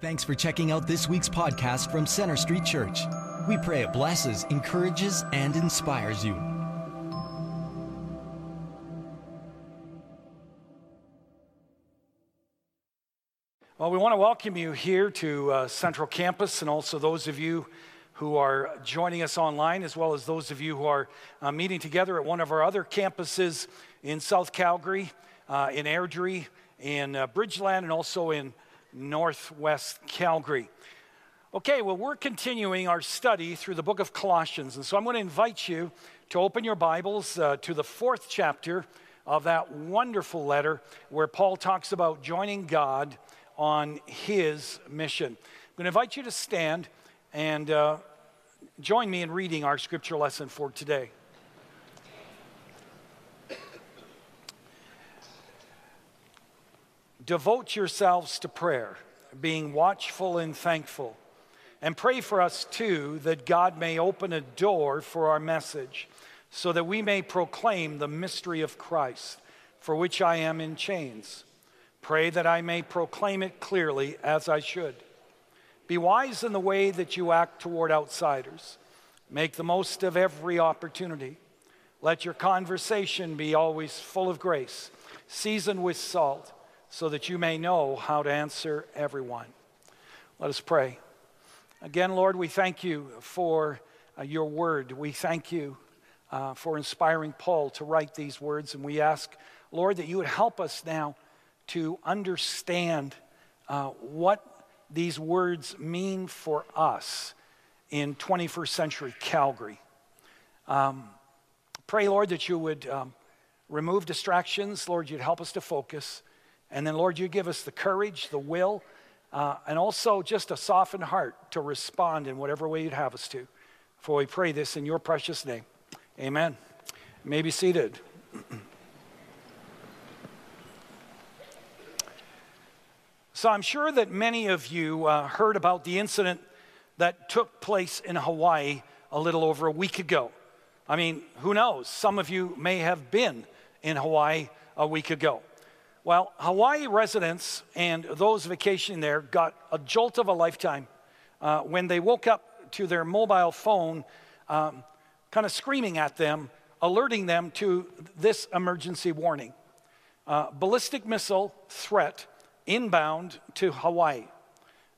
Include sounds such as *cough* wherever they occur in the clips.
Thanks for checking out this week's podcast from Center Street Church. We pray it blesses, encourages, and inspires you. Well, we want to welcome you here to uh, Central Campus and also those of you who are joining us online, as well as those of you who are uh, meeting together at one of our other campuses in South Calgary, uh, in Airdrie, in uh, Bridgeland, and also in Northwest Calgary. Okay, well, we're continuing our study through the book of Colossians. And so I'm going to invite you to open your Bibles uh, to the fourth chapter of that wonderful letter where Paul talks about joining God on his mission. I'm going to invite you to stand and uh, join me in reading our scripture lesson for today. Devote yourselves to prayer, being watchful and thankful. And pray for us too that God may open a door for our message, so that we may proclaim the mystery of Christ, for which I am in chains. Pray that I may proclaim it clearly as I should. Be wise in the way that you act toward outsiders. Make the most of every opportunity. Let your conversation be always full of grace, seasoned with salt so that you may know how to answer everyone. Let us pray. Again, Lord, we thank you for uh, your word. We thank you uh, for inspiring Paul to write these words. And we ask, Lord, that you would help us now to understand uh, what these words mean for us in 21st century Calgary. Um, pray, Lord, that you would um, remove distractions. Lord, you'd help us to focus. And then, Lord, you give us the courage, the will, uh, and also just a softened heart to respond in whatever way you'd have us to. For we pray this in your precious name. Amen. You may be seated. so, I'm sure that many of you uh, heard about the incident that took place in Hawaii a little over a week ago. I mean, who knows? Some of you may have been in Hawaii a week ago. Well, Hawaii residents and those vacationing there got a jolt of a lifetime uh, when they woke up to their mobile phone um, kind of screaming at them, alerting them to this emergency warning. Uh, ballistic missile threat inbound to Hawaii.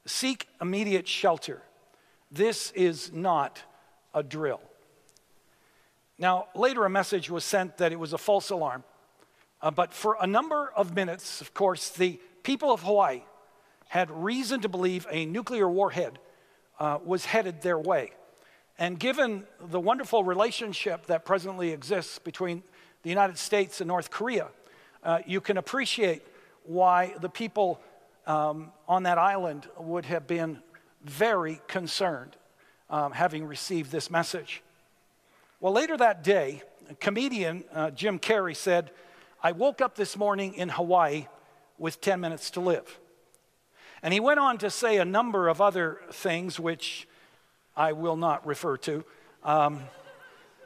Seek immediate shelter. This is not a drill. Now, later a message was sent that it was a false alarm. Uh, but for a number of minutes, of course, the people of Hawaii had reason to believe a nuclear warhead uh, was headed their way. And given the wonderful relationship that presently exists between the United States and North Korea, uh, you can appreciate why the people um, on that island would have been very concerned um, having received this message. Well, later that day, comedian uh, Jim Carrey said, I woke up this morning in Hawaii with 10 minutes to live. And he went on to say a number of other things, which I will not refer to. Um,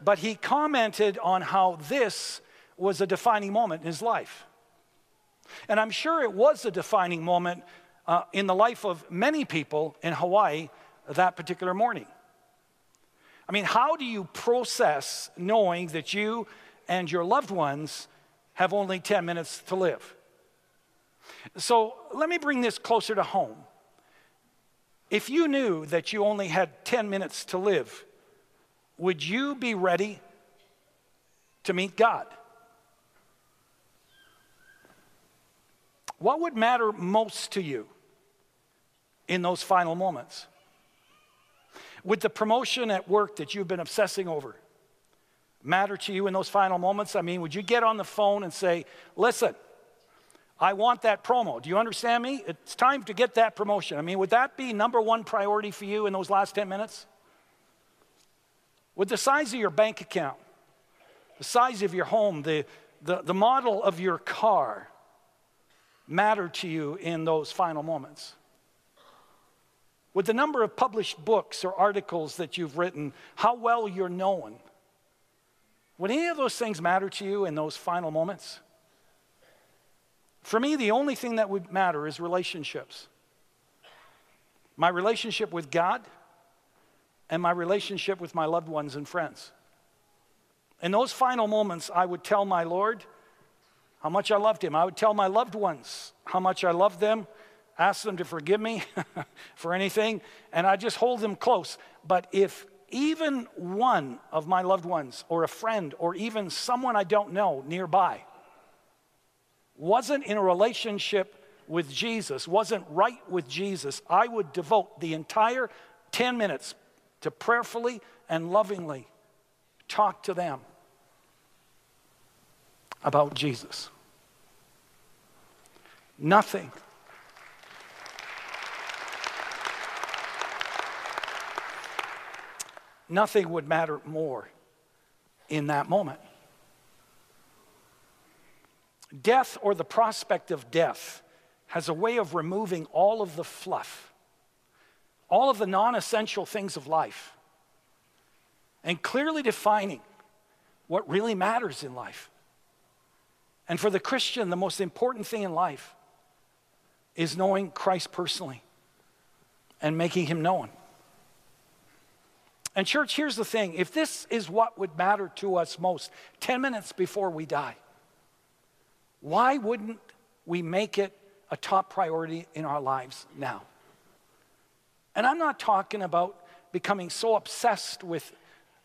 but he commented on how this was a defining moment in his life. And I'm sure it was a defining moment uh, in the life of many people in Hawaii that particular morning. I mean, how do you process knowing that you and your loved ones have only 10 minutes to live. So let me bring this closer to home. If you knew that you only had 10 minutes to live, would you be ready to meet God? What would matter most to you in those final moments? Would the promotion at work that you've been obsessing over matter to you in those final moments? I mean, would you get on the phone and say, listen, I want that promo. Do you understand me? It's time to get that promotion. I mean, would that be number one priority for you in those last 10 minutes? Would the size of your bank account, the size of your home, the, the, the model of your car matter to you in those final moments? Would the number of published books or articles that you've written, how well you're known, would any of those things matter to you in those final moments? For me, the only thing that would matter is relationships. my relationship with God, and my relationship with my loved ones and friends. In those final moments, I would tell my Lord how much I loved him. I would tell my loved ones how much I loved them, ask them to forgive me *laughs* for anything, and I just hold them close. But if even one of my loved ones, or a friend, or even someone I don't know nearby, wasn't in a relationship with Jesus, wasn't right with Jesus, I would devote the entire 10 minutes to prayerfully and lovingly talk to them about Jesus. Nothing. Nothing would matter more in that moment. Death or the prospect of death has a way of removing all of the fluff, all of the non essential things of life, and clearly defining what really matters in life. And for the Christian, the most important thing in life is knowing Christ personally and making him known. And, church, here's the thing if this is what would matter to us most 10 minutes before we die, why wouldn't we make it a top priority in our lives now? And I'm not talking about becoming so obsessed with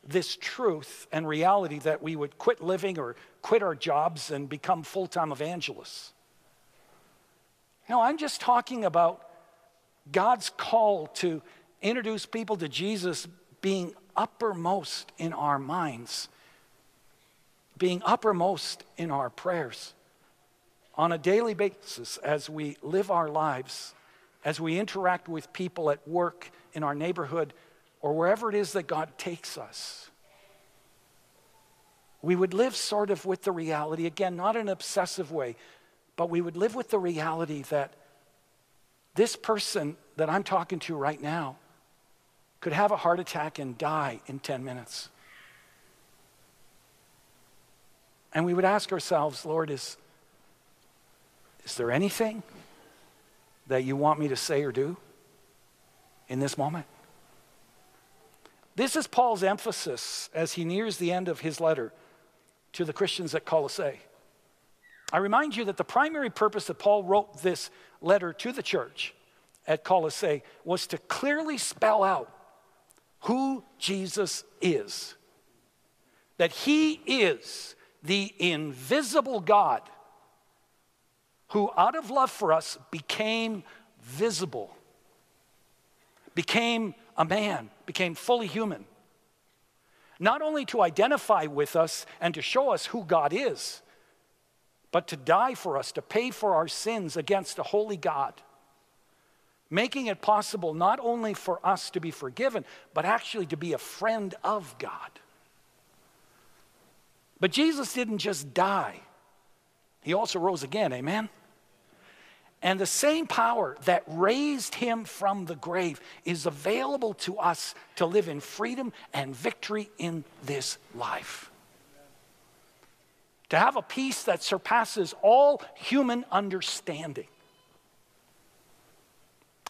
this truth and reality that we would quit living or quit our jobs and become full time evangelists. No, I'm just talking about God's call to introduce people to Jesus being uppermost in our minds, being uppermost in our prayers on a daily basis as we live our lives, as we interact with people at work, in our neighborhood, or wherever it is that God takes us. We would live sort of with the reality, again, not in an obsessive way, but we would live with the reality that this person that I'm talking to right now could have a heart attack and die in 10 minutes. And we would ask ourselves, Lord, is, is there anything that you want me to say or do in this moment? This is Paul's emphasis as he nears the end of his letter to the Christians at Colossae. I remind you that the primary purpose that Paul wrote this letter to the church at Colossae was to clearly spell out who Jesus is. That he is the invisible God who, out of love for us, became visible, became a man, became fully human. Not only to identify with us and to show us who God is, but to die for us, to pay for our sins against a holy God, making it possible not only for us to be forgiven, but actually to be a friend of God. But Jesus didn't just die, He also rose again, amen? And the same power that raised him from the grave is available to us to live in freedom and victory in this life to have a peace that surpasses all human understanding.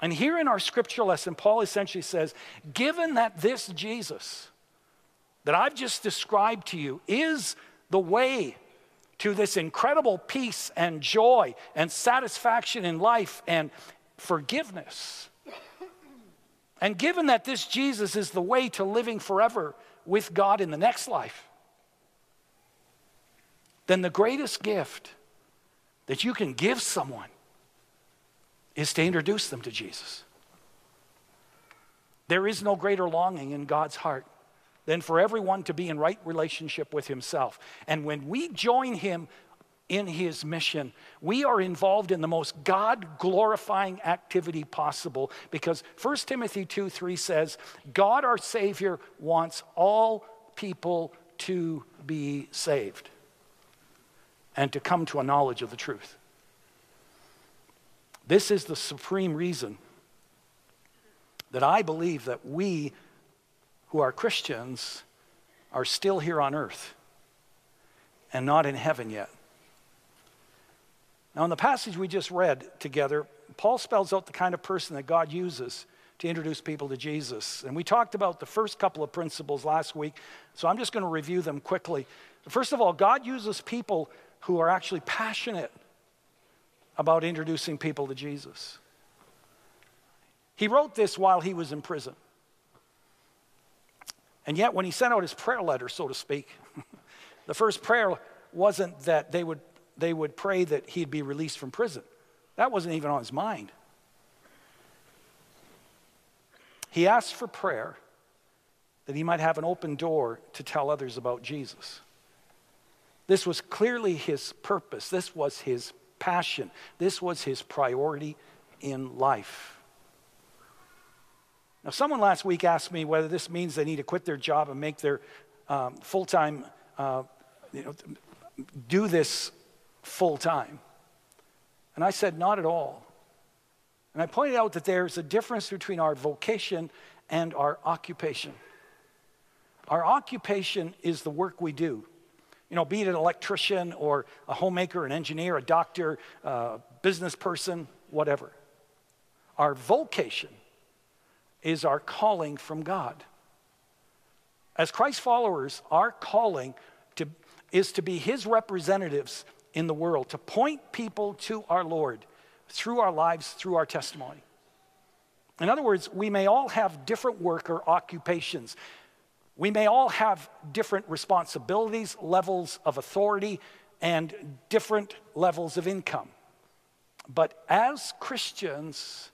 And here in our scripture lesson, Paul essentially says given that this Jesus that I've just described to you is the way to this incredible peace and joy and satisfaction in life and forgiveness. And given that this Jesus is the way to living forever with God in the next life, then the greatest gift that you can give someone is to introduce them to Jesus. There is no greater longing in God's heart than for everyone to be in right relationship with Himself. And when we join Him in His mission, we are involved in the most God glorifying activity possible because 1 Timothy 2 3 says, God our Savior wants all people to be saved and to come to a knowledge of the truth. This is the supreme reason that I believe that we who are Christians are still here on earth and not in heaven yet. Now, in the passage we just read together, Paul spells out the kind of person that God uses to introduce people to Jesus. And we talked about the first couple of principles last week, so I'm just going to review them quickly. First of all, God uses people who are actually passionate about introducing people to Jesus. He wrote this while he was in prison. And yet, when he sent out his prayer letter, so to speak, *laughs* the first prayer wasn't that they would, they would pray that he'd be released from prison. That wasn't even on his mind. He asked for prayer that he might have an open door to tell others about Jesus. This was clearly his purpose. This was his passion. This was his priority in life. Now, someone last week asked me whether this means they need to quit their job and make their um, full time, uh, you know, do this full time. And I said, not at all. And I pointed out that there's a difference between our vocation and our occupation. Our occupation is the work we do. You know, be it an electrician or a homemaker, an engineer, a doctor, a business person, whatever. Our vocation is our calling from God. As Christ followers, our calling to, is to be His representatives in the world, to point people to our Lord through our lives, through our testimony. In other words, we may all have different work or occupations. We may all have different responsibilities, levels of authority, and different levels of income. But as Christians,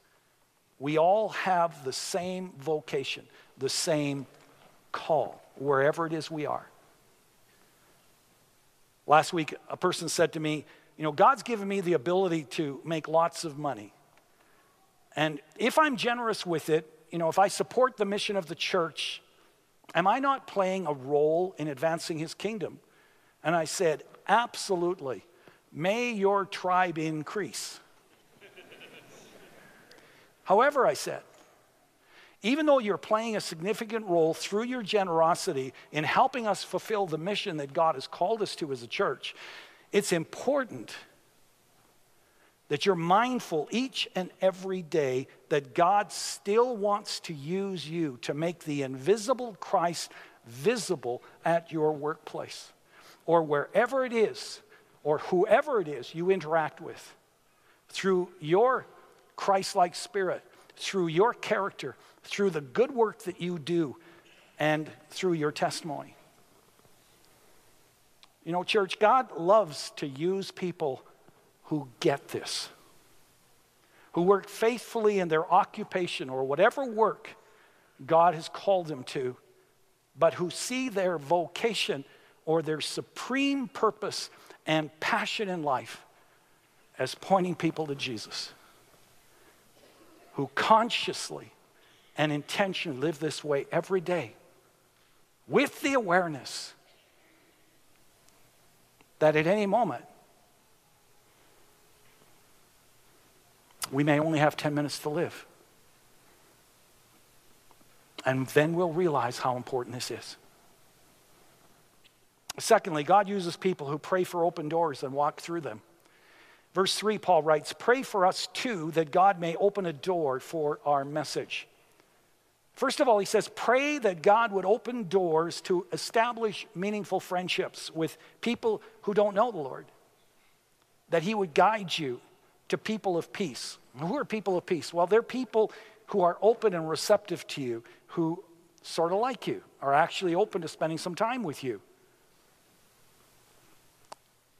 we all have the same vocation, the same call, wherever it is we are. Last week, a person said to me, You know, God's given me the ability to make lots of money. And if I'm generous with it, you know, if I support the mission of the church, am I not playing a role in advancing his kingdom? And I said, Absolutely. May your tribe increase. However, I said, even though you're playing a significant role through your generosity in helping us fulfill the mission that God has called us to as a church, it's important that you're mindful each and every day that God still wants to use you to make the invisible Christ visible at your workplace or wherever it is or whoever it is you interact with through your Christ like spirit through your character, through the good work that you do, and through your testimony. You know, church, God loves to use people who get this, who work faithfully in their occupation or whatever work God has called them to, but who see their vocation or their supreme purpose and passion in life as pointing people to Jesus who consciously and intentionally live this way every day with the awareness that at any moment we may only have 10 minutes to live. And then we'll realize how important this is. Secondly, God uses people who pray for open doors and walk through them. Verse 3, Paul writes, Pray for us too that God may open a door for our message. First of all, he says, Pray that God would open doors to establish meaningful friendships with people who don't know the Lord, that he would guide you to people of peace. Who are people of peace? Well, they're people who are open and receptive to you, who sort of like you, are actually open to spending some time with you.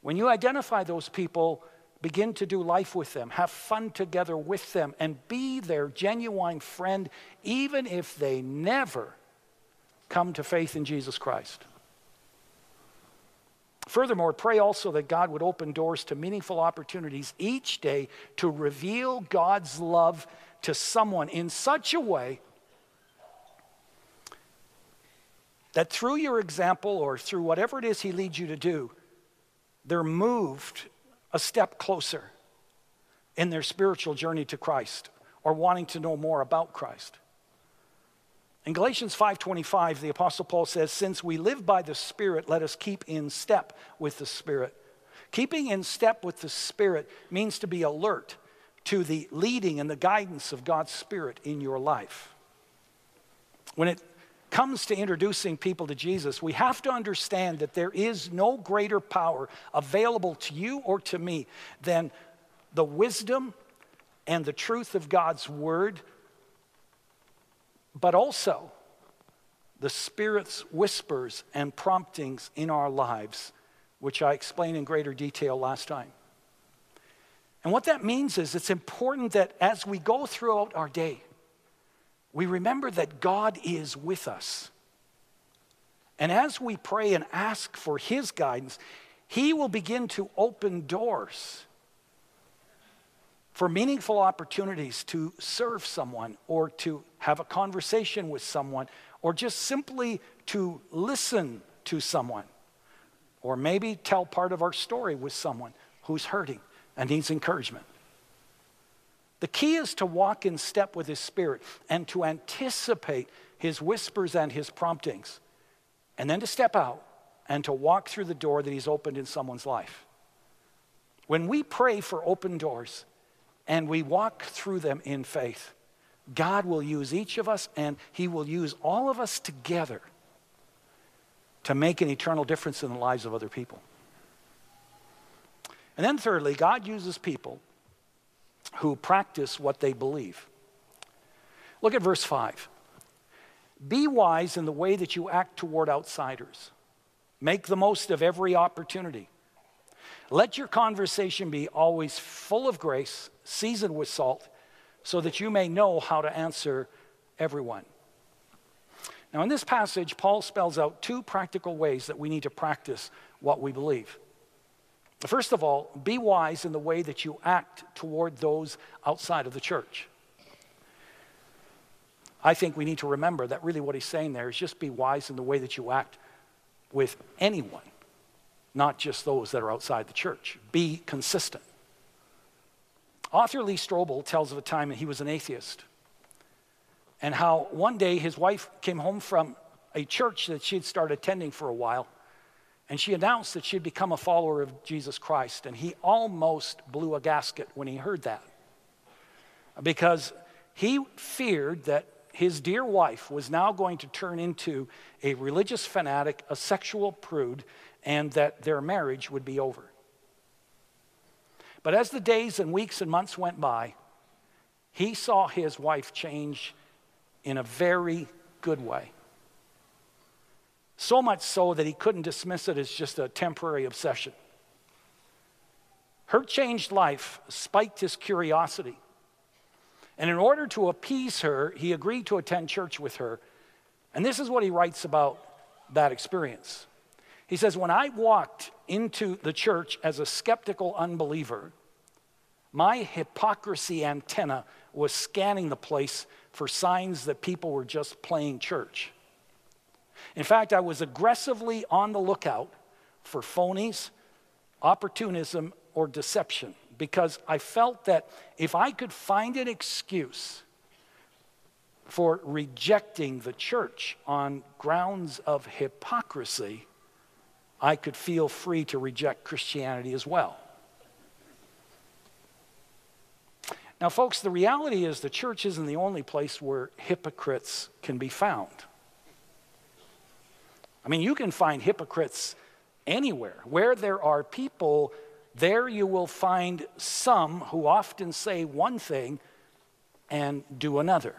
When you identify those people, Begin to do life with them, have fun together with them, and be their genuine friend, even if they never come to faith in Jesus Christ. Furthermore, pray also that God would open doors to meaningful opportunities each day to reveal God's love to someone in such a way that through your example or through whatever it is He leads you to do, they're moved a step closer in their spiritual journey to Christ or wanting to know more about Christ. In Galatians 5:25 the apostle Paul says since we live by the spirit let us keep in step with the spirit. Keeping in step with the spirit means to be alert, to the leading and the guidance of God's Spirit in your life. When it comes to introducing people to Jesus, we have to understand that there is no greater power available to you or to me than the wisdom and the truth of God's Word, but also the Spirit's whispers and promptings in our lives, which I explained in greater detail last time. And what that means is it's important that as we go throughout our day, we remember that God is with us. And as we pray and ask for His guidance, He will begin to open doors for meaningful opportunities to serve someone or to have a conversation with someone or just simply to listen to someone or maybe tell part of our story with someone who's hurting and needs encouragement. The key is to walk in step with His Spirit and to anticipate His whispers and His promptings, and then to step out and to walk through the door that He's opened in someone's life. When we pray for open doors and we walk through them in faith, God will use each of us and He will use all of us together to make an eternal difference in the lives of other people. And then, thirdly, God uses people who practice what they believe. Look at verse 5. Be wise in the way that you act toward outsiders. Make the most of every opportunity. Let your conversation be always full of grace, seasoned with salt, so that you may know how to answer everyone. Now, in this passage, Paul spells out two practical ways that we need to practice what we believe. First of all, be wise in the way that you act toward those outside of the church. I think we need to remember that really what he's saying there is just be wise in the way that you act with anyone, not just those that are outside the church. Be consistent. Author Lee Strobel tells of a time that he was an atheist and how one day his wife came home from a church that she had started attending for a while and she announced that she'd become a follower of Jesus Christ. And he almost blew a gasket when he heard that. Because he feared that his dear wife was now going to turn into a religious fanatic, a sexual prude, and that their marriage would be over. But as the days and weeks and months went by, he saw his wife change in a very good way. So much so that he couldn't dismiss it as just a temporary obsession. Her changed life spiked his curiosity. And in order to appease her, he agreed to attend church with her. And this is what he writes about that experience. He says, When I walked into the church as a skeptical unbeliever, my hypocrisy antenna was scanning the place for signs that people were just playing church. In fact, I was aggressively on the lookout for phonies, opportunism, or deception because I felt that if I could find an excuse for rejecting the church on grounds of hypocrisy, I could feel free to reject Christianity as well. Now, folks, the reality is the church isn't the only place where hypocrites can be found. I mean, you can find hypocrites anywhere. Where there are people, there you will find some who often say one thing and do another.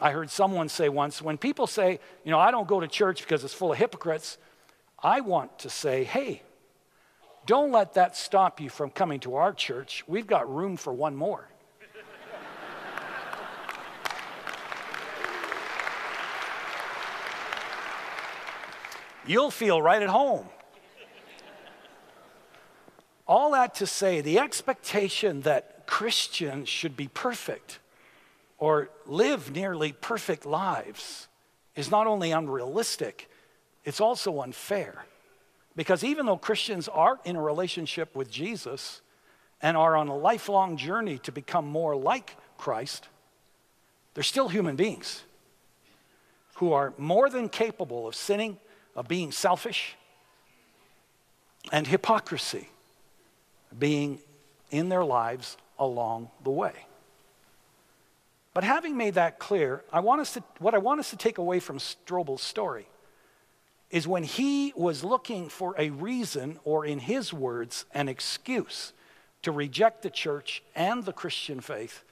I heard someone say once when people say, you know, I don't go to church because it's full of hypocrites, I want to say, hey, don't let that stop you from coming to our church. We've got room for one more. you'll feel right at home. All that to say, the expectation that Christians should be perfect or live nearly perfect lives is not only unrealistic, it's also unfair. Because even though Christians are in a relationship with Jesus and are on a lifelong journey to become more like Christ, they're still human beings who are more than capable of sinning of being selfish, and hypocrisy, being in their lives along the way. But having made that clear, I want us to, what I want us to take away from Strobel's story is when he was looking for a reason, or in his words, an excuse to reject the church and the Christian faith,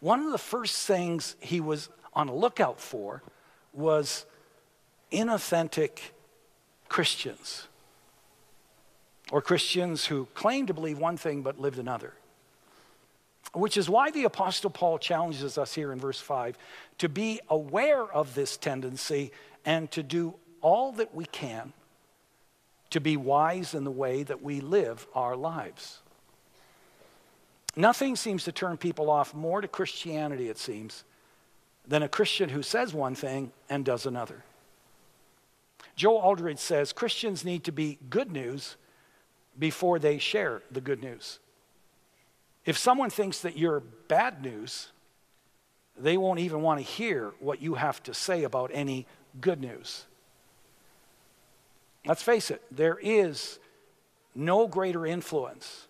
one of the first things he was on a lookout for was inauthentic Christians or Christians who claimed to believe one thing but lived another. Which is why the Apostle Paul challenges us here in verse 5 to be aware of this tendency and to do all that we can to be wise in the way that we live our lives. Nothing seems to turn people off more to Christianity, it seems, than a Christian who says one thing and does another. Joe Aldrich says Christians need to be good news before they share the good news. If someone thinks that you're bad news, they won't even want to hear what you have to say about any good news. Let's face it, there is no greater influence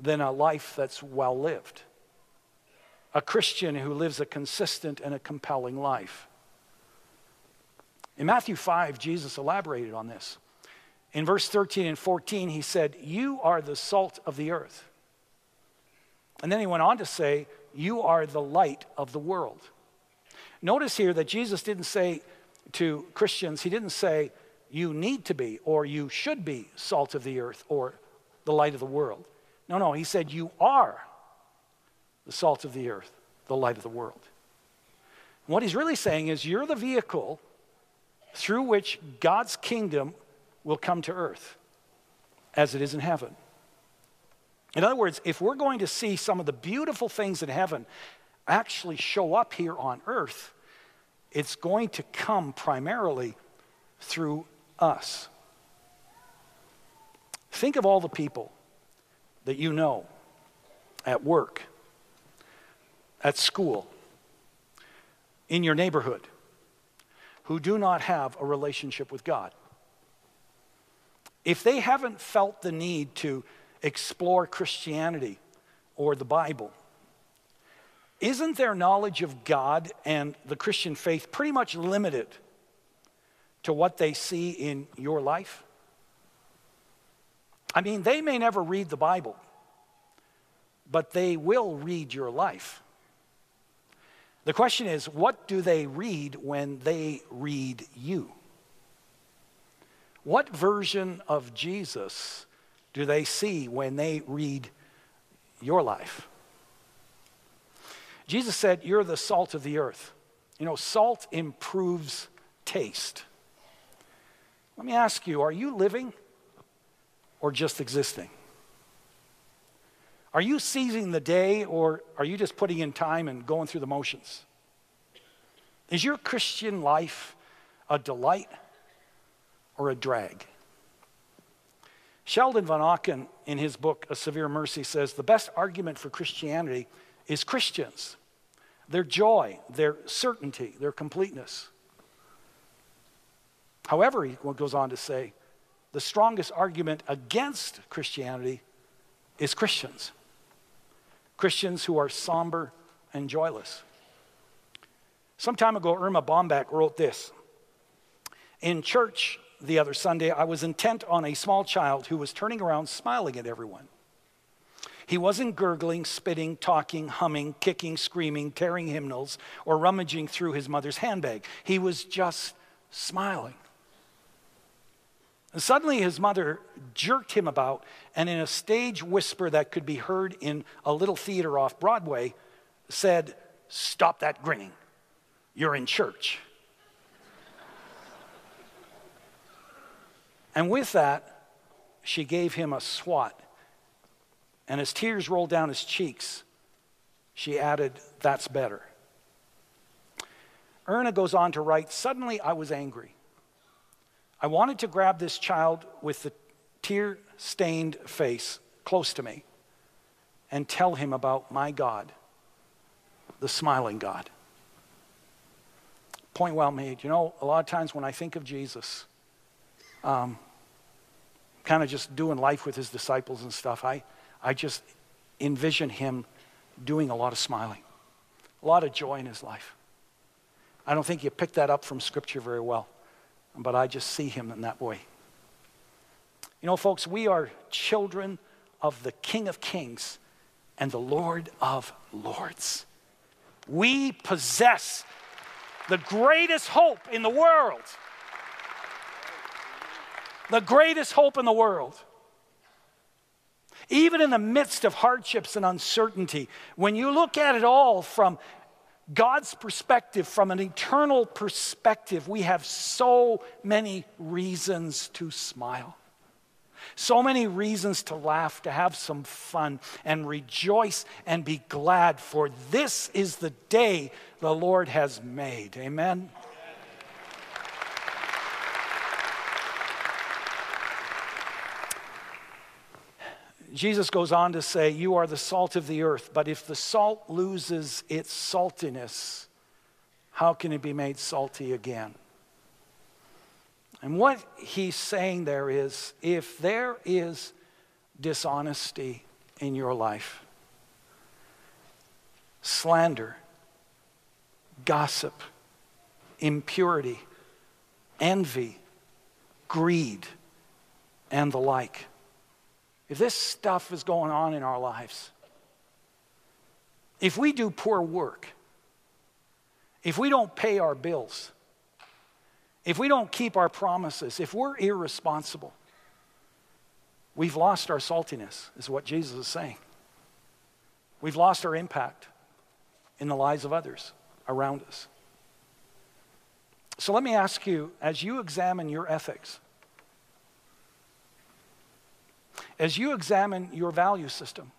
than a life that's well lived. A Christian who lives a consistent and a compelling life. In Matthew 5, Jesus elaborated on this. In verse 13 and 14, he said, You are the salt of the earth. And then he went on to say, You are the light of the world. Notice here that Jesus didn't say to Christians, He didn't say, You need to be, or you should be salt of the earth, or the light of the world. No, no, He said, You are the salt of the earth, the light of the world. And what He's really saying is, You're the vehicle through which God's kingdom will come to earth as it is in heaven. In other words, if we're going to see some of the beautiful things in heaven actually show up here on earth, it's going to come primarily through us. Think of all the people that you know at work, at school, in your neighborhood, who do not have a relationship with God if they haven't felt the need to explore Christianity or the Bible, isn't their knowledge of God and the Christian faith pretty much limited to what they see in your life? I mean, they may never read the Bible, but they will read your life. The question is, what do they read when they read you? What version of Jesus do they see when they read your life? Jesus said, You're the salt of the earth. You know, salt improves taste. Let me ask you are you living or just existing? Are you seizing the day or are you just putting in time and going through the motions? Is your Christian life a delight or a drag. Sheldon Vanauken, in his book A Severe Mercy, says the best argument for Christianity is Christians, their joy, their certainty, their completeness. However, he goes on to say, the strongest argument against Christianity is Christians. Christians who are somber and joyless. Some time ago, Erma Bombeck wrote this In church, the other Sunday, I was intent on a small child who was turning around smiling at everyone. He wasn't gurgling, spitting, talking, humming, kicking, screaming, tearing hymnals, or rummaging through his mother's handbag. He was just smiling. And suddenly his mother jerked him about, and in a stage whisper that could be heard in a little theater off Broadway, said, Stop that grinning. You're in church. And with that, she gave him a swat. And as tears rolled down his cheeks, she added, That's better. Erma goes on to write Suddenly I was angry. I wanted to grab this child with the tear stained face close to me and tell him about my God, the smiling God. Point well made. You know, a lot of times when I think of Jesus, um, kind of just doing life with his disciples and stuff, I, I just envision him doing a lot of smiling, a lot of joy in his life. I don't think you pick that up from Scripture very well, but I just see him in that way. You know, folks, we are children of the King of Kings and the Lord of Lords. We possess the greatest hope in the world. The greatest hope in the world. Even in the midst of hardships and uncertainty, when you look at it all from God's perspective, from an eternal perspective, we have so many reasons to smile. So many reasons to laugh, to have some fun, and rejoice and be glad, for this is the day the Lord has made. Amen. Jesus goes on to say, You are the salt of the earth, but if the salt loses its saltiness, how can it be made salty again? And what he's saying there is if there is dishonesty in your life, slander, gossip, impurity, envy, greed, and the like, if this stuff is going on in our lives, if we do poor work, if we don't pay our bills, if we don't keep our promises, if we're irresponsible, we've lost our saltiness, is what Jesus is saying. We've lost our impact in the lives of others around us. So let me ask you as you examine your ethics, As you examine your value system,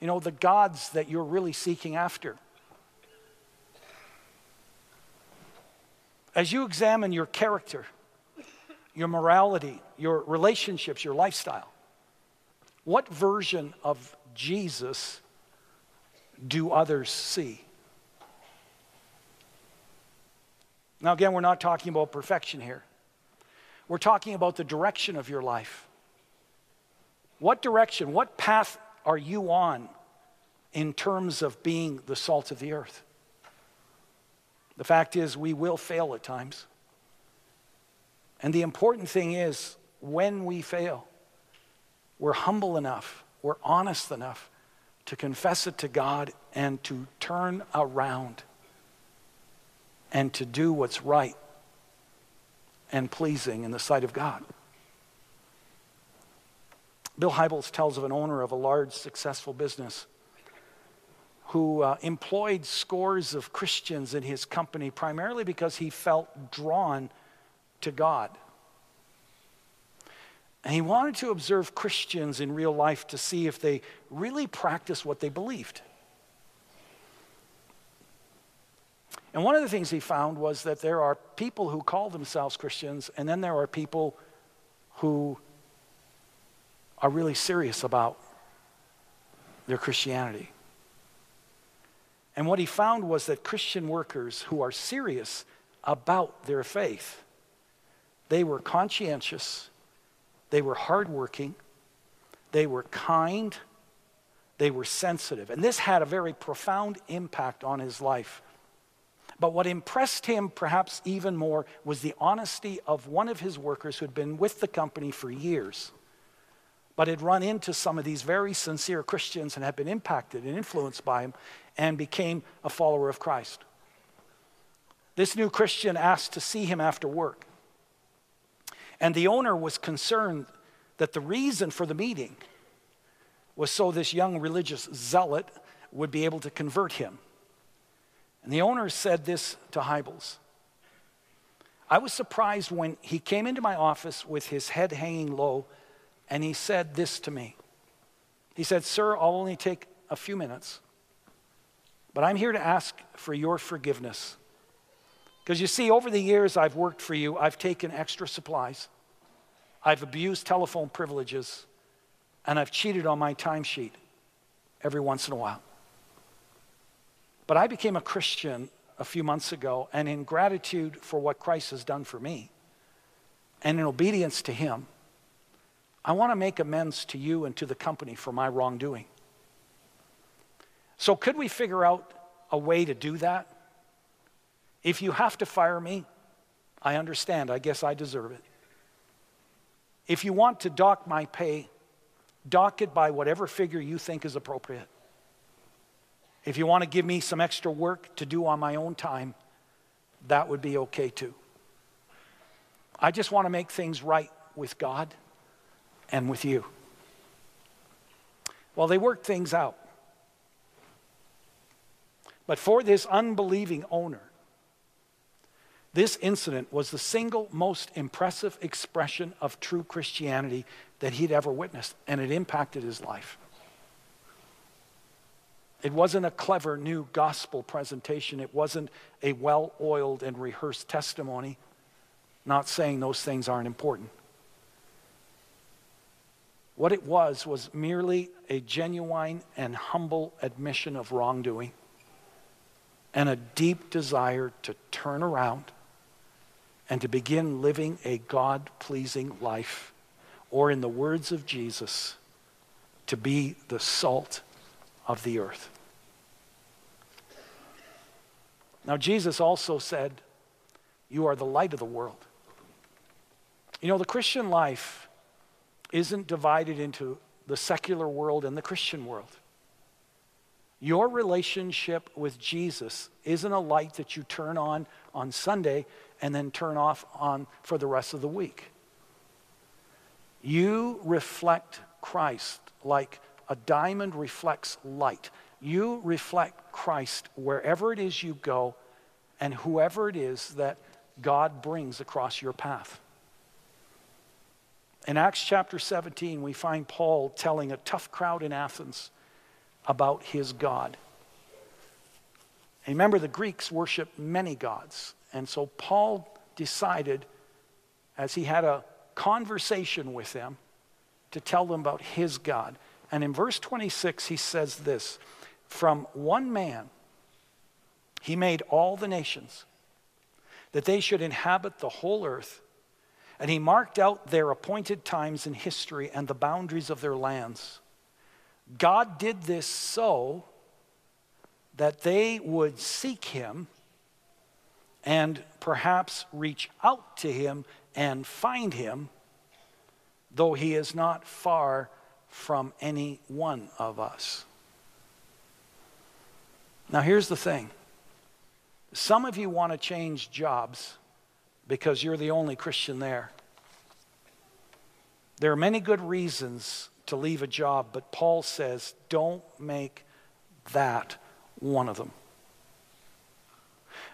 you know, the gods that you're really seeking after, as you examine your character, your morality, your relationships, your lifestyle, what version of Jesus do others see? Now, again, we're not talking about perfection here. We're talking about the direction of your life. What direction, what path are you on in terms of being the salt of the earth? The fact is, we will fail at times. And the important thing is, when we fail, we're humble enough, we're honest enough to confess it to God and to turn around and to do what's right and pleasing in the sight of God. Bill Hybels tells of an owner of a large, successful business who uh, employed scores of Christians in his company primarily because he felt drawn to God. And he wanted to observe Christians in real life to see if they really practiced what they believed. And one of the things he found was that there are people who call themselves Christians, and then there are people who are really serious about their Christianity. And what he found was that Christian workers who are serious about their faith, they were conscientious, they were hardworking, they were kind, they were sensitive. And this had a very profound impact on his life. But what impressed him perhaps even more was the honesty of one of his workers who had been with the company for years but had run into some of these very sincere Christians and had been impacted and influenced by him and became a follower of Christ. This new Christian asked to see him after work. And the owner was concerned that the reason for the meeting was so this young religious zealot would be able to convert him. And the owner said this to Hybels. I was surprised when he came into my office with his head hanging low and he said this to me. He said, Sir, I'll only take a few minutes, but I'm here to ask for your forgiveness. Because you see, over the years I've worked for you, I've taken extra supplies, I've abused telephone privileges, and I've cheated on my timesheet every once in a while. But I became a Christian a few months ago, and in gratitude for what Christ has done for me, and in obedience to Him, I want to make amends to you and to the company for my wrongdoing. So, could we figure out a way to do that? If you have to fire me, I understand. I guess I deserve it. If you want to dock my pay, dock it by whatever figure you think is appropriate. If you want to give me some extra work to do on my own time, that would be okay too. I just want to make things right with God and with you. Well, they worked things out. But for this unbelieving owner, this incident was the single most impressive expression of true Christianity that he'd ever witnessed, and it impacted his life. It wasn't a clever new gospel presentation. It wasn't a well oiled and rehearsed testimony. Not saying those things aren't important. What it was was merely a genuine and humble admission of wrongdoing and a deep desire to turn around and to begin living a God pleasing life, or in the words of Jesus, to be the salt of the earth. Now, Jesus also said, You are the light of the world. You know, the Christian life isn't divided into the secular world and the Christian world. Your relationship with Jesus isn't a light that you turn on on Sunday and then turn off on for the rest of the week. You reflect Christ like a diamond reflects light. You reflect Christ wherever it is you go and whoever it is that God brings across your path. In Acts chapter 17, we find Paul telling a tough crowd in Athens about his God. Remember, the Greeks worshiped many gods. And so Paul decided, as he had a conversation with them, to tell them about his God. And in verse 26, he says this From one man, he made all the nations, that they should inhabit the whole earth. And he marked out their appointed times in history and the boundaries of their lands. God did this so that they would seek him and perhaps reach out to him and find him, though he is not far from any one of us. Now, here's the thing some of you want to change jobs because you're the only Christian there. There are many good reasons to leave a job, but Paul says don't make that one of them.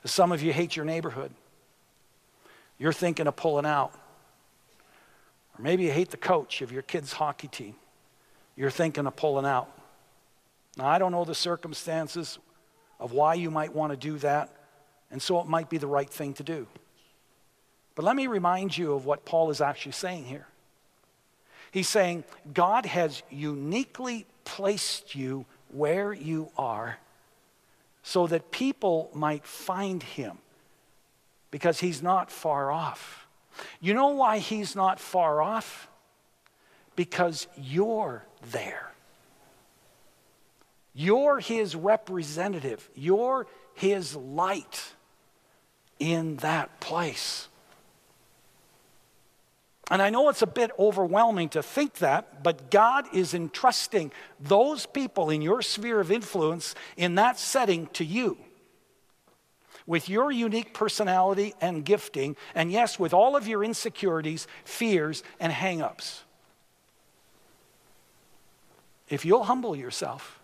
Some of you hate your neighborhood. You're thinking of pulling out. Or maybe you hate the coach of your kid's hockey team. You're thinking of pulling out. Now, I don't know the circumstances of why you might want to do that, and so it might be the right thing to do. But let me remind you of what Paul is actually saying here. He's saying, God has uniquely placed you where you are so that people might find him because he's not far off. You know why he's not far off? Because you're there. You're his representative, you're his light in that place. And I know it's a bit overwhelming to think that, but God is entrusting those people in your sphere of influence in that setting to you. With your unique personality and gifting, and yes, with all of your insecurities, fears, and hangups. If you'll humble yourself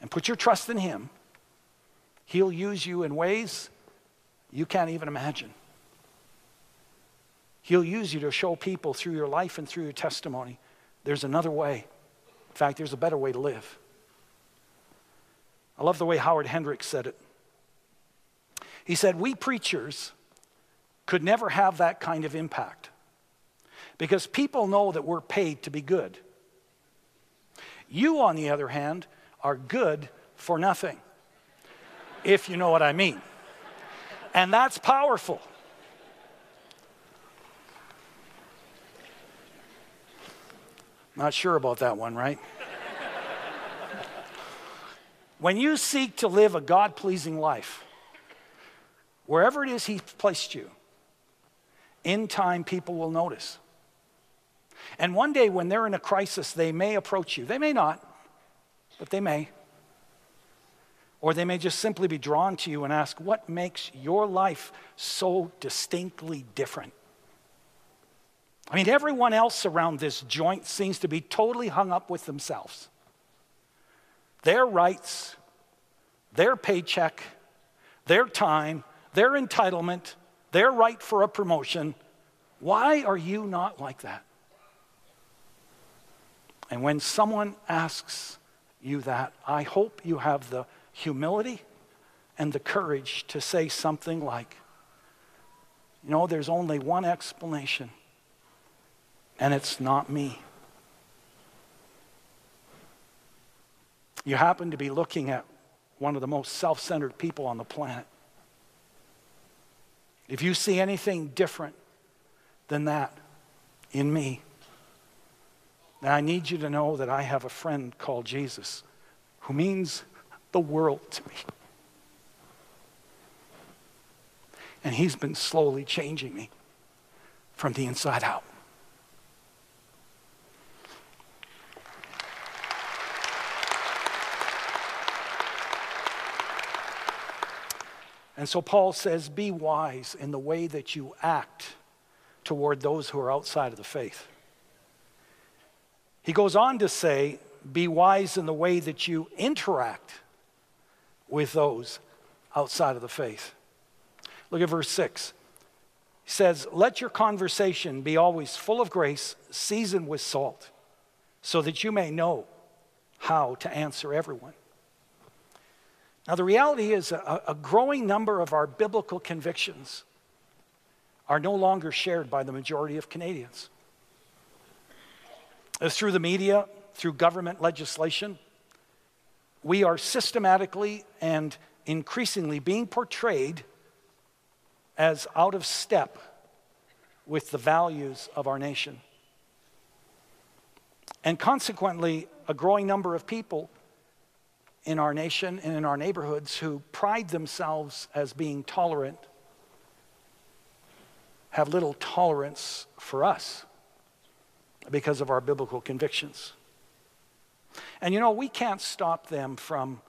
and put your trust in Him, He'll use you in ways you can't even imagine. He'll use you to show people through your life and through your testimony there's another way. In fact, there's a better way to live. I love the way Howard Hendricks said it. He said, We preachers could never have that kind of impact because people know that we're paid to be good. You, on the other hand, are good for nothing, if you know what I mean. And that's powerful. Not sure about that one, right? When you seek to live a God pleasing life, wherever it is He's placed you, in time people will notice. And one day when they're in a crisis, they may approach you. They may not, but they may. Or they may just simply be drawn to you and ask, What makes your life so distinctly different? I mean, everyone else around this joint seems to be totally hung up with themselves. Their rights, their paycheck, their time, their entitlement, their right for a promotion. Why are you not like that? And when someone asks you that, I hope you have the humility and the courage to say something like, you know, there's only one explanation, and it's not me. You happen to be looking at one of the most self centered people on the planet. If you see anything different than that in me, then I need you to know that I have a friend called Jesus who means the world to me. And he's been slowly changing me from the inside out. And so Paul says, Be wise in the way that you act toward those who are outside of the faith. He goes on to say, Be wise in the way that you interact with those outside of the faith. Look at verse 6. He says, Let your conversation be always full of grace, seasoned with salt, so that you may know how to answer everyone. Now, the reality is, a, a growing number of our biblical convictions are no longer shared by the majority of Canadians. As through the media, through government legislation, we are systematically and increasingly being portrayed as out of step with the values of our nation. And consequently, a growing number of people in our nation and in our neighborhoods who pride themselves as being tolerant have little tolerance for us because of our biblical convictions. And you know, we can't stop them from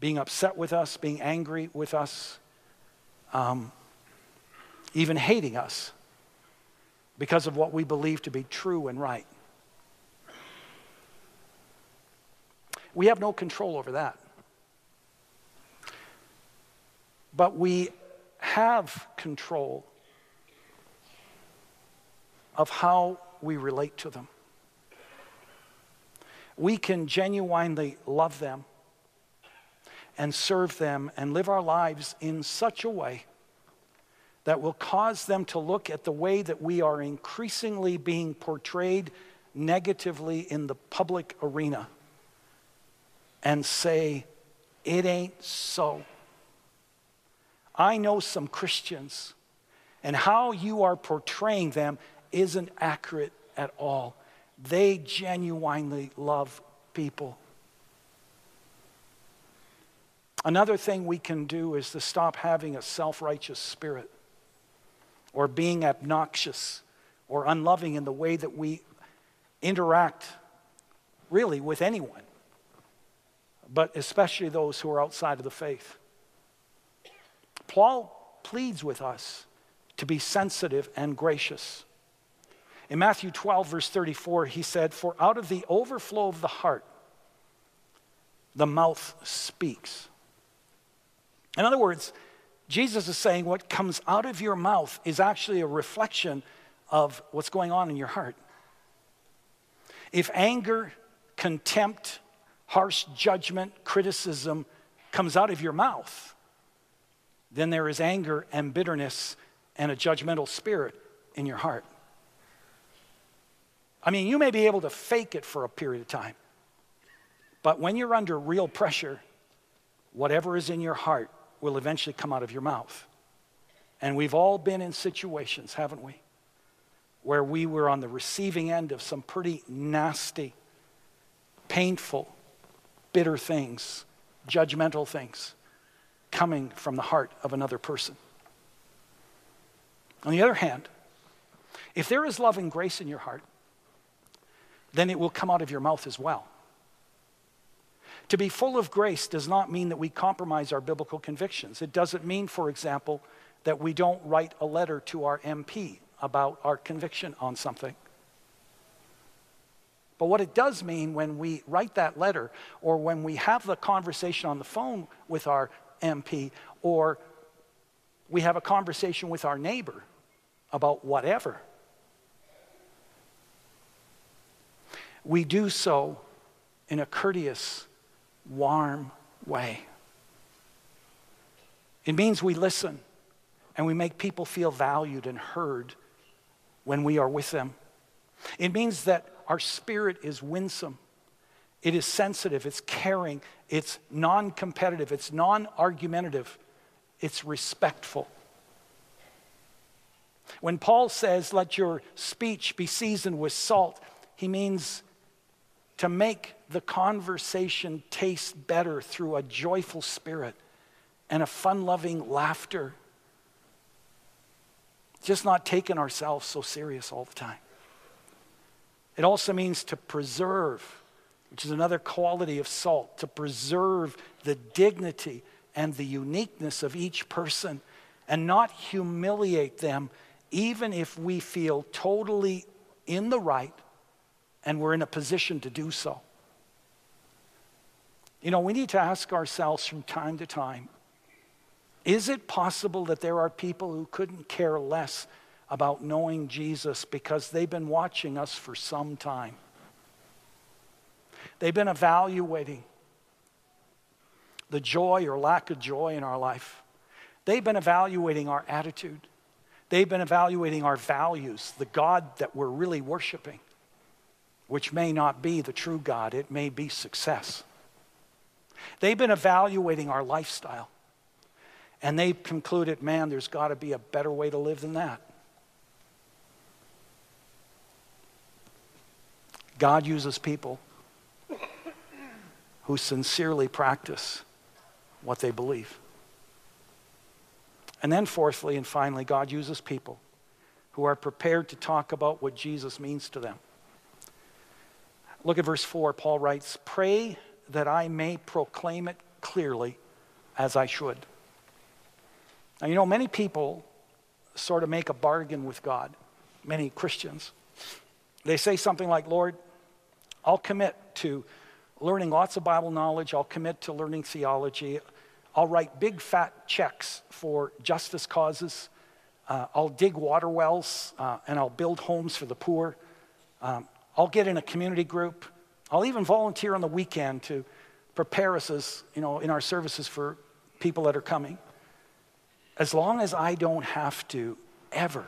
being upset with us, being angry with us, um, even hating us because of what we believe to be true and right. We have no control over that. But we have control of how we relate to them we can genuinely love them and serve them and live our lives in such a way that will cause them to look at the way that we are increasingly being portrayed negatively in the public arena and say, It ain't so. I know some Christians, and how you are portraying them isn't accurate at all. They genuinely love people. Another thing we can do is to stop having a self righteous spirit or being obnoxious or unloving in the way that we interact really with anyone, but especially those who are outside of the faith. Paul pleads with us to be sensitive and gracious. In Matthew 12, verse 34, he said, For out of the overflow of the heart, the mouth speaks. In other words, Jesus is saying what comes out of your mouth is actually a reflection of what's going on in your heart. If anger, contempt, harsh judgment, criticism comes out of your mouth, then there is anger and bitterness and a judgmental spirit in your heart. I mean, you may be able to fake it for a period of time, but when you're under real pressure, whatever is in your heart will eventually come out of your mouth. And we've all been in situations, haven't we, where we were on the receiving end of some pretty nasty, painful, bitter things judgmental things coming from the heart of another person. On the other hand, if there is love and grace in your heart, then it will come out of your mouth as well. To be full of grace does not mean that we compromise our biblical convictions. It doesn't mean, for example, that we don't write a letter to our MP about our conviction on something. But what it does mean when we write that letter or when we have the conversation on the phone with our MP or we have a conversation with our neighbor about whatever, we do so in a courteous, warm way. It means we listen and we make people feel valued and heard when we are with them. It means that our spirit is winsome, it is sensitive, it's caring, it's non competitive, it's non argumentative, it's respectful. When Paul says, let your speech be seasoned with salt, he means to make the conversation taste better through a joyful spirit and a fun loving laughter. Just not taking ourselves so serious all the time. It also means to preserve, which is another quality of salt, to preserve the dignity and the uniqueness of each person and not humiliate them, even if we feel totally in the right and we're in a position to do so. You know, we need to ask ourselves from time to time is it possible that there are people who couldn't care less about knowing Jesus because they've been watching us for some time? They've been evaluating the joy or lack of joy in our life. They've been evaluating our attitude. They've been evaluating our values, the God that we're really worshiping which may not be the true God, it may be success. They've been evaluating our lifestyle, and they've concluded, man, there's got to be a better way to live than that. God uses people who sincerely practice what they believe. And then, fourthly and finally, God uses people who are prepared to talk about what Jesus means to them. Look at verse 4. Paul writes, Pray that I may proclaim it clearly as I should. Now, you know, many people sort of make a bargain with God, many Christians. They say something like, Lord, I'll commit to learning lots of Bible knowledge, I'll commit to learning theology, I'll write big fat checks for justice causes, uh, I'll dig water wells, uh, and I'll build homes for the poor. Um, I'll get in a community group. I'll even volunteer on the weekend to prepare us as, you know, in our services for people that are coming. As long as I don't have to ever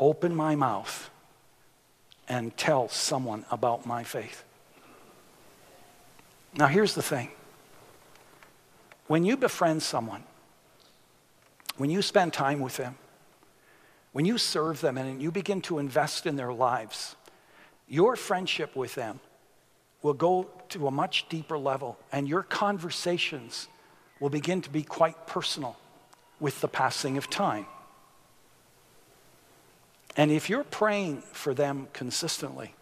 open my mouth and tell someone about my faith. Now, here's the thing when you befriend someone, when you spend time with them, when you serve them and you begin to invest in their lives, your friendship with them will go to a much deeper level, and your conversations will begin to be quite personal with the passing of time. And if you're praying for them consistently,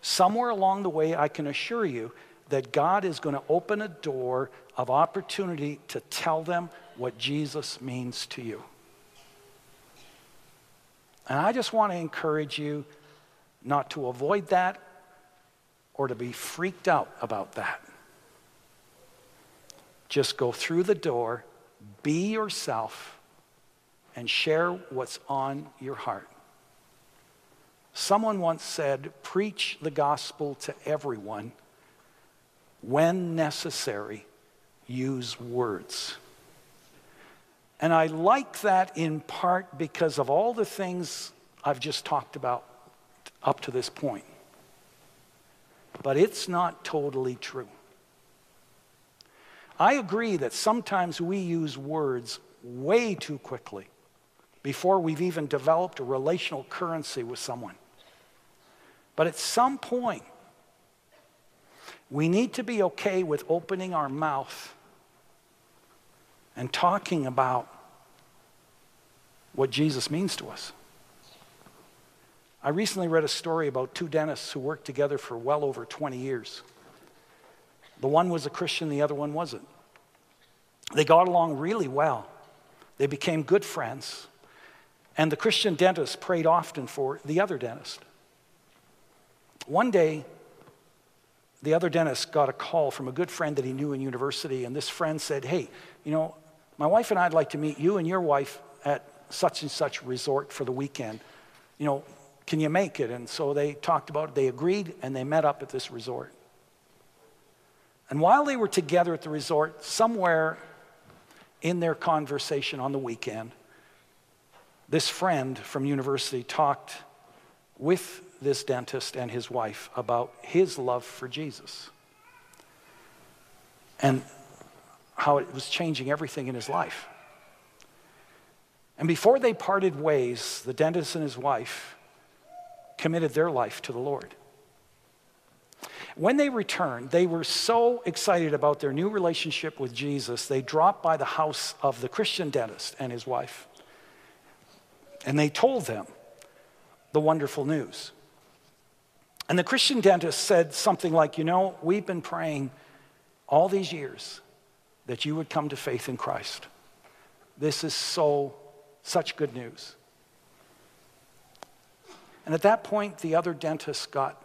somewhere along the way, I can assure you that God is going to open a door of opportunity to tell them what Jesus means to you. And I just want to encourage you not to avoid that or to be freaked out about that. Just go through the door, be yourself, and share what's on your heart. Someone once said, Preach the gospel to everyone. When necessary, use words. And I like that in part because of all the things I've just talked about up to this point. But it's not totally true. I agree that sometimes we use words way too quickly before we've even developed a relational currency with someone. But at some point, We need to be okay with opening our mouth and talking about what Jesus means to us. I recently read a story about two dentists who worked together for well over 20 years. The one was a Christian, the other one wasn't. They got along really well. They became good friends. And the Christian dentist prayed often for the other dentist. One day, the other dentist got a call from a good friend that he knew in university, and this friend said, Hey, you know, my wife and I'd like to meet you and your wife at such and such resort for the weekend. You know, can you make it? And so they talked about it, they agreed, and they met up at this resort. And while they were together at the resort, somewhere in their conversation on the weekend, this friend from university talked with this dentist and his wife about his love for Jesus and how it was changing everything in his life. And before they parted ways, the dentist and his wife committed their life to the Lord. When they returned, they were so excited about their new relationship with Jesus, they dropped by the house of the Christian dentist and his wife. And they told them the wonderful news. And the Christian dentist said something like, You know, we've been praying all these years that you would come to faith in Christ. This is so, such good news. And at that point, the other dentist got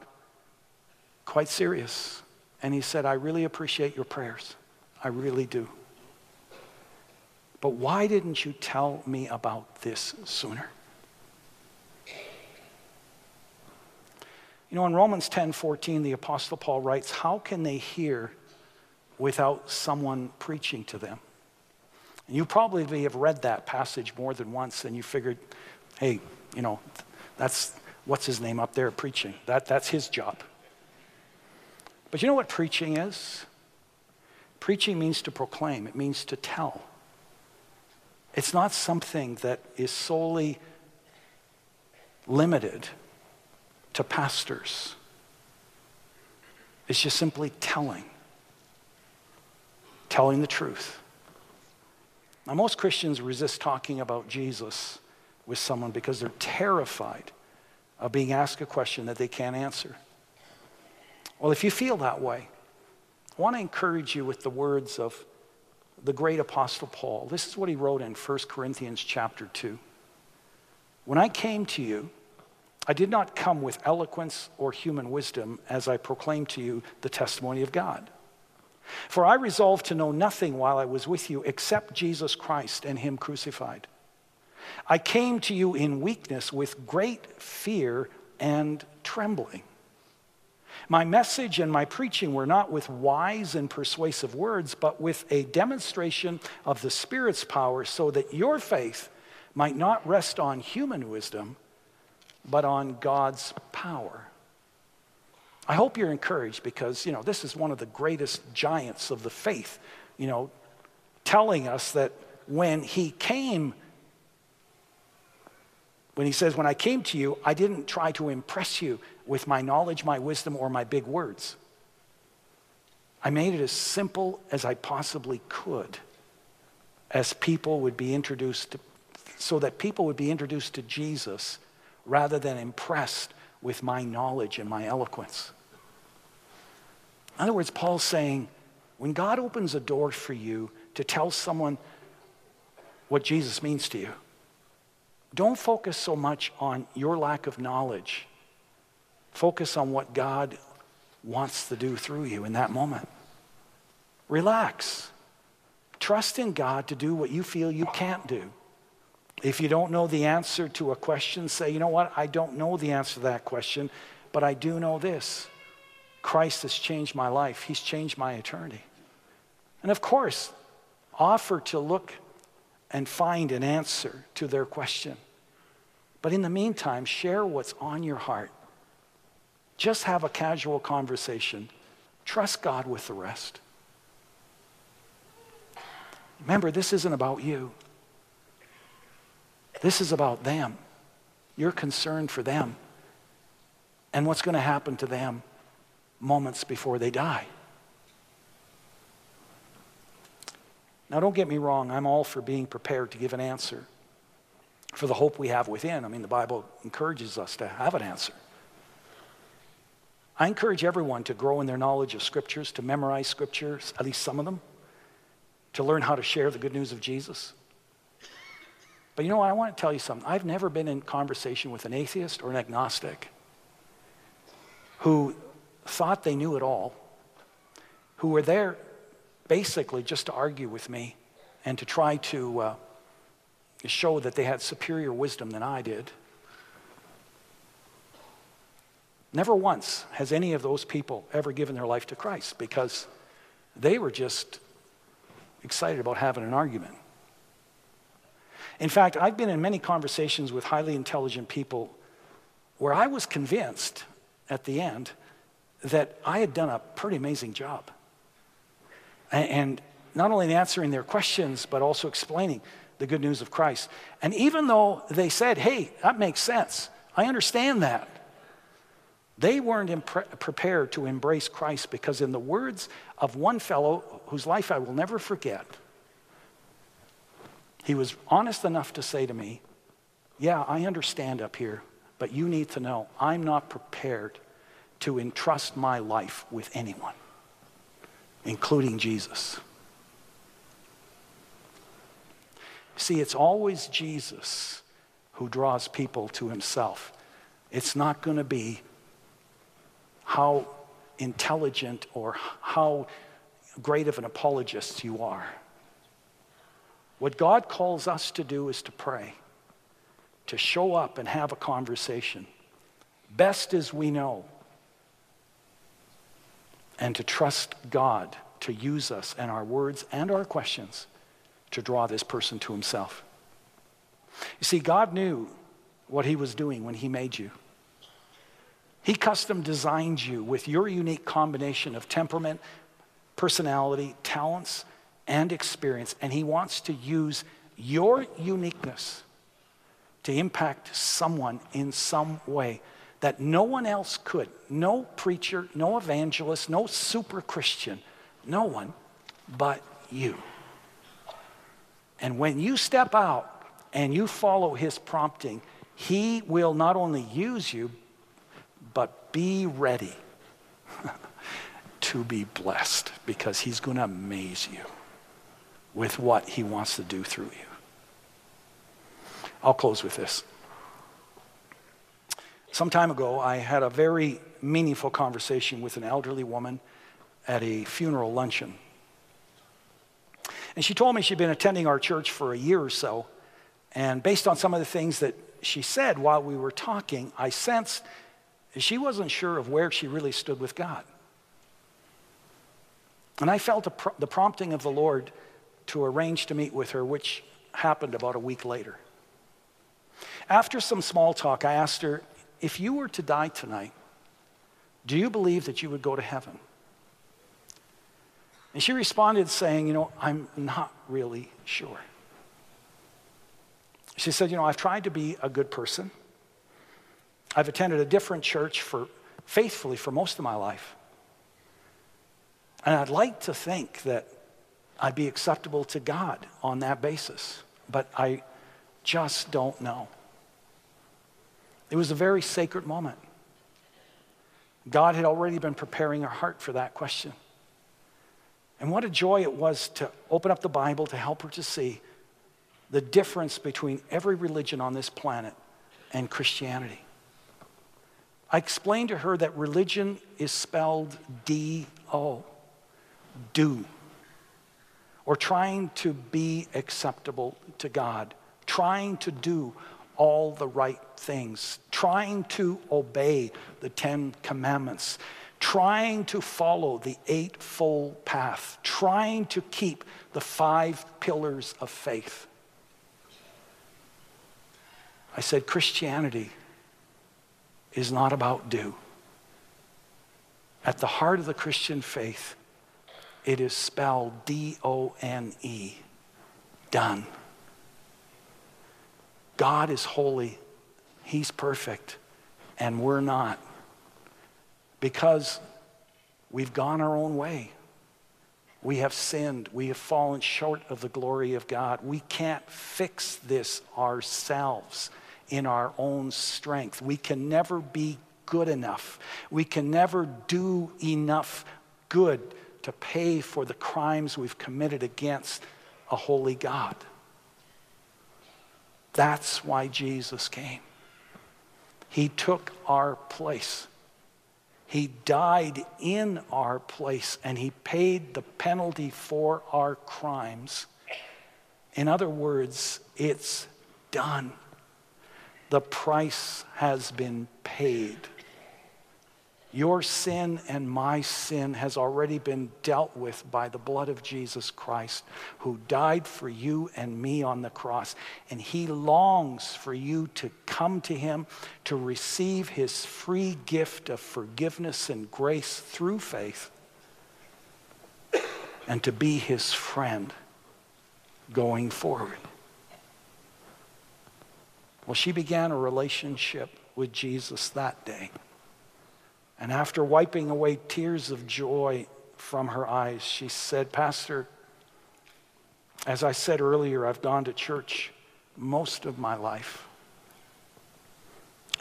quite serious. And he said, I really appreciate your prayers. I really do. But why didn't you tell me about this sooner? You know, in Romans 10 14, the Apostle Paul writes, How can they hear without someone preaching to them? And you probably have read that passage more than once and you figured, hey, you know, that's what's his name up there preaching. That, that's his job. But you know what preaching is? Preaching means to proclaim, it means to tell. It's not something that is solely limited to pastors, it's just simply telling, telling the truth. Now, most Christians resist talking about Jesus with someone because they're terrified of being asked a question that they can't answer. Well, if you feel that way, I want to encourage you with the words of the great apostle Paul. This is what he wrote in 1 Corinthians chapter 2. When I came to you, I did not come with eloquence or human wisdom as I proclaimed to you the testimony of God. For I resolved to know nothing while I was with you except Jesus Christ and Him crucified. I came to you in weakness with great fear and trembling. My message and my preaching were not with wise and persuasive words, but with a demonstration of the Spirit's power, so that your faith might not rest on human wisdom, but on God's power. I hope you're encouraged because, you know, this is one of the greatest giants of the faith, you know, telling us that when he came when he says, When I came to you, I didn't try to impress you with my knowledge, my wisdom, or my big words. I made it as simple as I possibly could as people would be introduced to, so that people would be introduced to Jesus rather than impressed with my knowledge and my eloquence. In other words, Paul's saying, when God opens a door for you to tell someone what Jesus means to you, don't focus so much on your lack of knowledge. Focus on what God wants to do through you in that moment. Relax. Trust in God to do what you feel you can't do. If you don't know the answer to a question, say, you know what, I don't know the answer to that question, but I do know this Christ has changed my life, He's changed my eternity. And of course, offer to look and find an answer to their question. But in the meantime, share what's on your heart. Just have a casual conversation. Trust God with the rest. Remember, this isn't about you. This is about them. You're concerned for them and what's going to happen to them moments before they die. Now, don't get me wrong, I'm all for being prepared to give an answer for the hope we have within. I mean, the Bible encourages us to have an answer. I encourage everyone to grow in their knowledge of scriptures, to memorize scriptures, at least some of them, to learn how to share the good news of Jesus. But you know what? I want to tell you something. I've never been in conversation with an atheist or an agnostic who thought they knew it all, who were there basically just to argue with me and to try to uh, show that they had superior wisdom than I did. Never once has any of those people ever given their life to Christ because they were just excited about having an argument. In fact, I've been in many conversations with highly intelligent people where I was convinced at the end that I had done a pretty amazing job. And not only answering their questions, but also explaining the good news of Christ. And even though they said, hey, that makes sense, I understand that, they weren't impre- prepared to embrace Christ because, in the words of one fellow whose life I will never forget, he was honest enough to say to me, Yeah, I understand up here, but you need to know I'm not prepared to entrust my life with anyone, including Jesus. See, it's always Jesus who draws people to himself. It's not going to be how intelligent or how great of an apologist you are. What God calls us to do is to pray, to show up and have a conversation, best as we know, and to trust God to use us and our words and our questions to draw this person to himself. You see, God knew what he was doing when he made you. He custom designed you with your unique combination of temperament, personality, talents, and experience, and he wants to use your uniqueness to impact someone in some way that no one else could. No preacher, no evangelist, no super Christian, no one but you. And when you step out and you follow his prompting, he will not only use you, be ready *laughs* to be blessed because he's going to amaze you with what he wants to do through you. I'll close with this. Some time ago, I had a very meaningful conversation with an elderly woman at a funeral luncheon. And she told me she'd been attending our church for a year or so. And based on some of the things that she said while we were talking, I sensed she wasn't sure of where she really stood with God. And I felt the prompting of the Lord to arrange to meet with her, which happened about a week later. After some small talk, I asked her, If you were to die tonight, do you believe that you would go to heaven? And she responded saying, You know, I'm not really sure. She said, You know, I've tried to be a good person. I've attended a different church for faithfully for most of my life. And I'd like to think that I'd be acceptable to God on that basis, but I just don't know. It was a very sacred moment. God had already been preparing her heart for that question. And what a joy it was to open up the Bible to help her to see the difference between every religion on this planet and Christianity. I explained to her that religion is spelled D O, do, or trying to be acceptable to God, trying to do all the right things, trying to obey the Ten Commandments, trying to follow the eightfold path, trying to keep the five pillars of faith. I said, Christianity is not about do. At the heart of the Christian faith, it is spelled D O N E, done. God is holy, He's perfect, and we're not because We've gone our own way. We have sinned. We have fallen short of the glory of God. We can't fix this ourselves in our own strength. We can never be good enough. We can never do enough good to pay for the crimes we've committed against a holy God. That's why Jesus came. He took our place. He died in our place and he paid the penalty for our crimes. In other words, it's done. The price has been paid. Your sin and my sin has already been dealt with by the blood of Jesus Christ, who died for you and me on the cross. And he longs for you to come to him to receive his free gift of forgiveness and grace through faith and to be his friend going forward. Well, she began a relationship with Jesus that day. And after wiping away tears of joy from her eyes, she said, Pastor, as I said earlier, I've gone to church most of my life.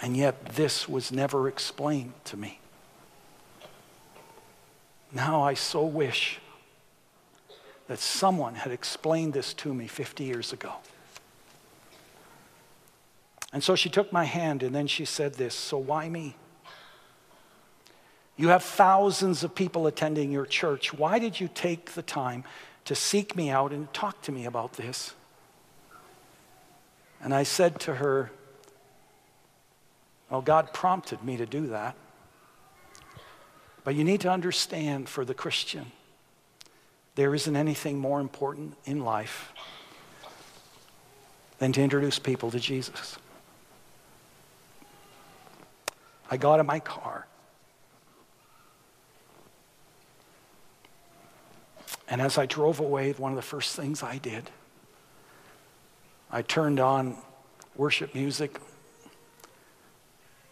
And yet, this was never explained to me. Now, I so wish that someone had explained this to me 50 years ago. And so she took my hand and then she said this So, why me? You have thousands of people attending your church. Why did you take the time to seek me out and talk to me about this? And I said to her, Well, God prompted me to do that. But you need to understand for the Christian, there isn't anything more important in life than to introduce people to Jesus. I got in my car. And as I drove away, one of the first things I did, I turned on worship music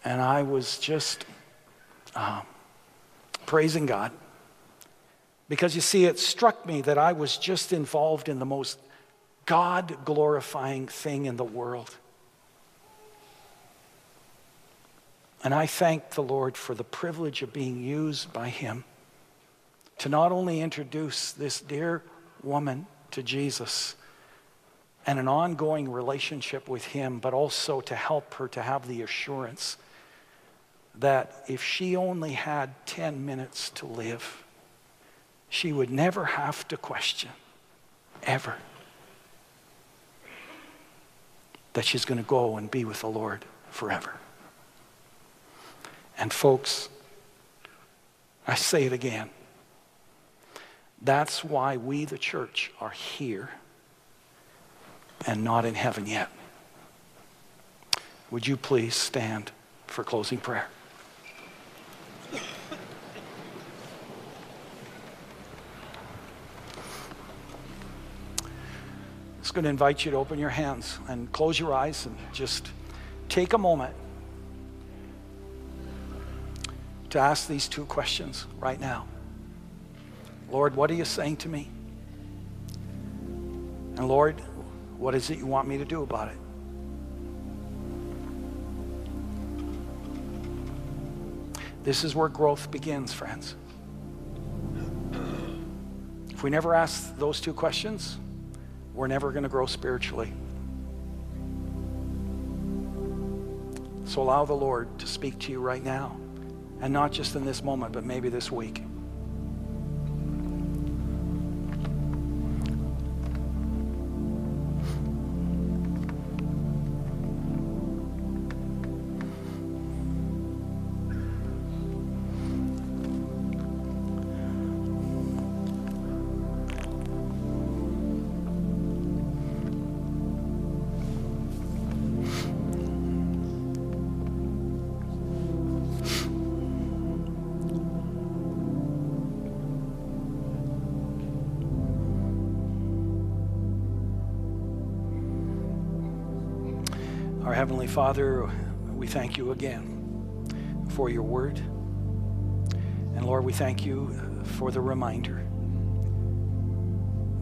and I was just uh, praising God. Because you see, it struck me that I was just involved in the most God glorifying thing in the world. And I thank the Lord for the privilege of being used by Him to not only introduce this dear woman to Jesus and an ongoing relationship with Him, but also to help her to have the assurance that if she only had 10 minutes to live, she would never have to question, ever, that she's going to go and be with the Lord forever. And folks, I say it again. That's why we, the church, are here and not in heaven yet. Would you please stand for closing prayer? I'm just going to invite you to open your hands and close your eyes and just take a moment to ask these two questions right now. Lord, what are you saying to me? And Lord, what is it you want me to do about it? This is where growth begins, friends. If we never ask those two questions, we're never going to grow spiritually. So allow the Lord to speak to you right now. And not just in this moment, but maybe this week. Father, we thank you again for your word. And Lord, we thank you for the reminder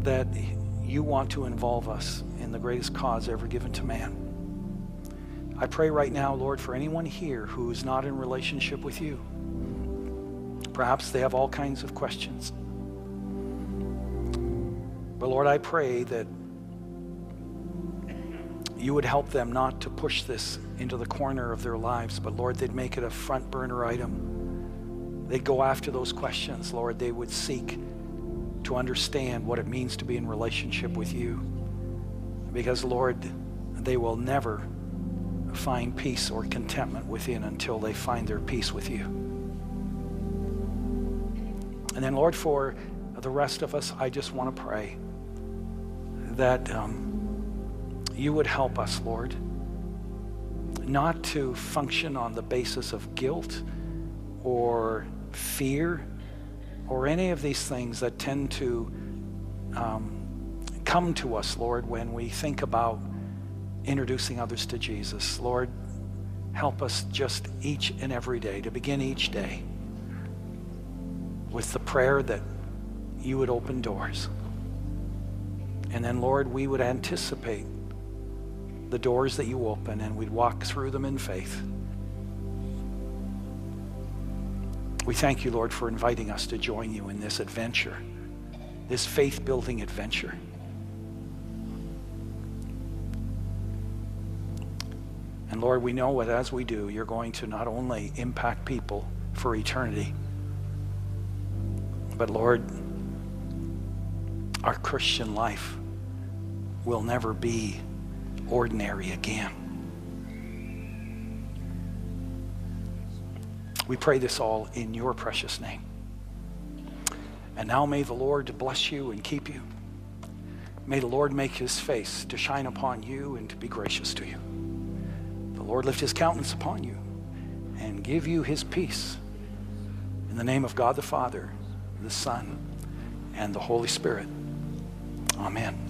that you want to involve us in the greatest cause ever given to man. I pray right now, Lord, for anyone here who is not in relationship with you. Perhaps they have all kinds of questions. But Lord, I pray that you would help them not to push this into the corner of their lives, but Lord, they'd make it a front burner item. They'd go after those questions, Lord. They would seek to understand what it means to be in relationship with you. Because, Lord, they will never find peace or contentment within until they find their peace with you. And then, Lord, for the rest of us, I just want to pray that um, you would help us, Lord, not to function on the basis of guilt or fear or any of these things that tend to um, come to us, Lord, when we think about introducing others to Jesus. Lord, help us just each and every day to begin each day with the prayer that you would open doors. And then, Lord, we would anticipate the doors that you open and we'd walk through them in faith. We thank you, Lord, for inviting us to join you in this adventure, this faith building adventure. And Lord, we know that as we do, you're going to not only impact people for eternity, but Lord, our Christian life will never be ordinary again. We pray this all in your precious name. And now may the Lord bless you and keep you. May the Lord make his face to shine upon you and to be gracious to you. The Lord lift his countenance upon you and give you his peace. In the name of God the Father, the Son, and the Holy Spirit. Amen.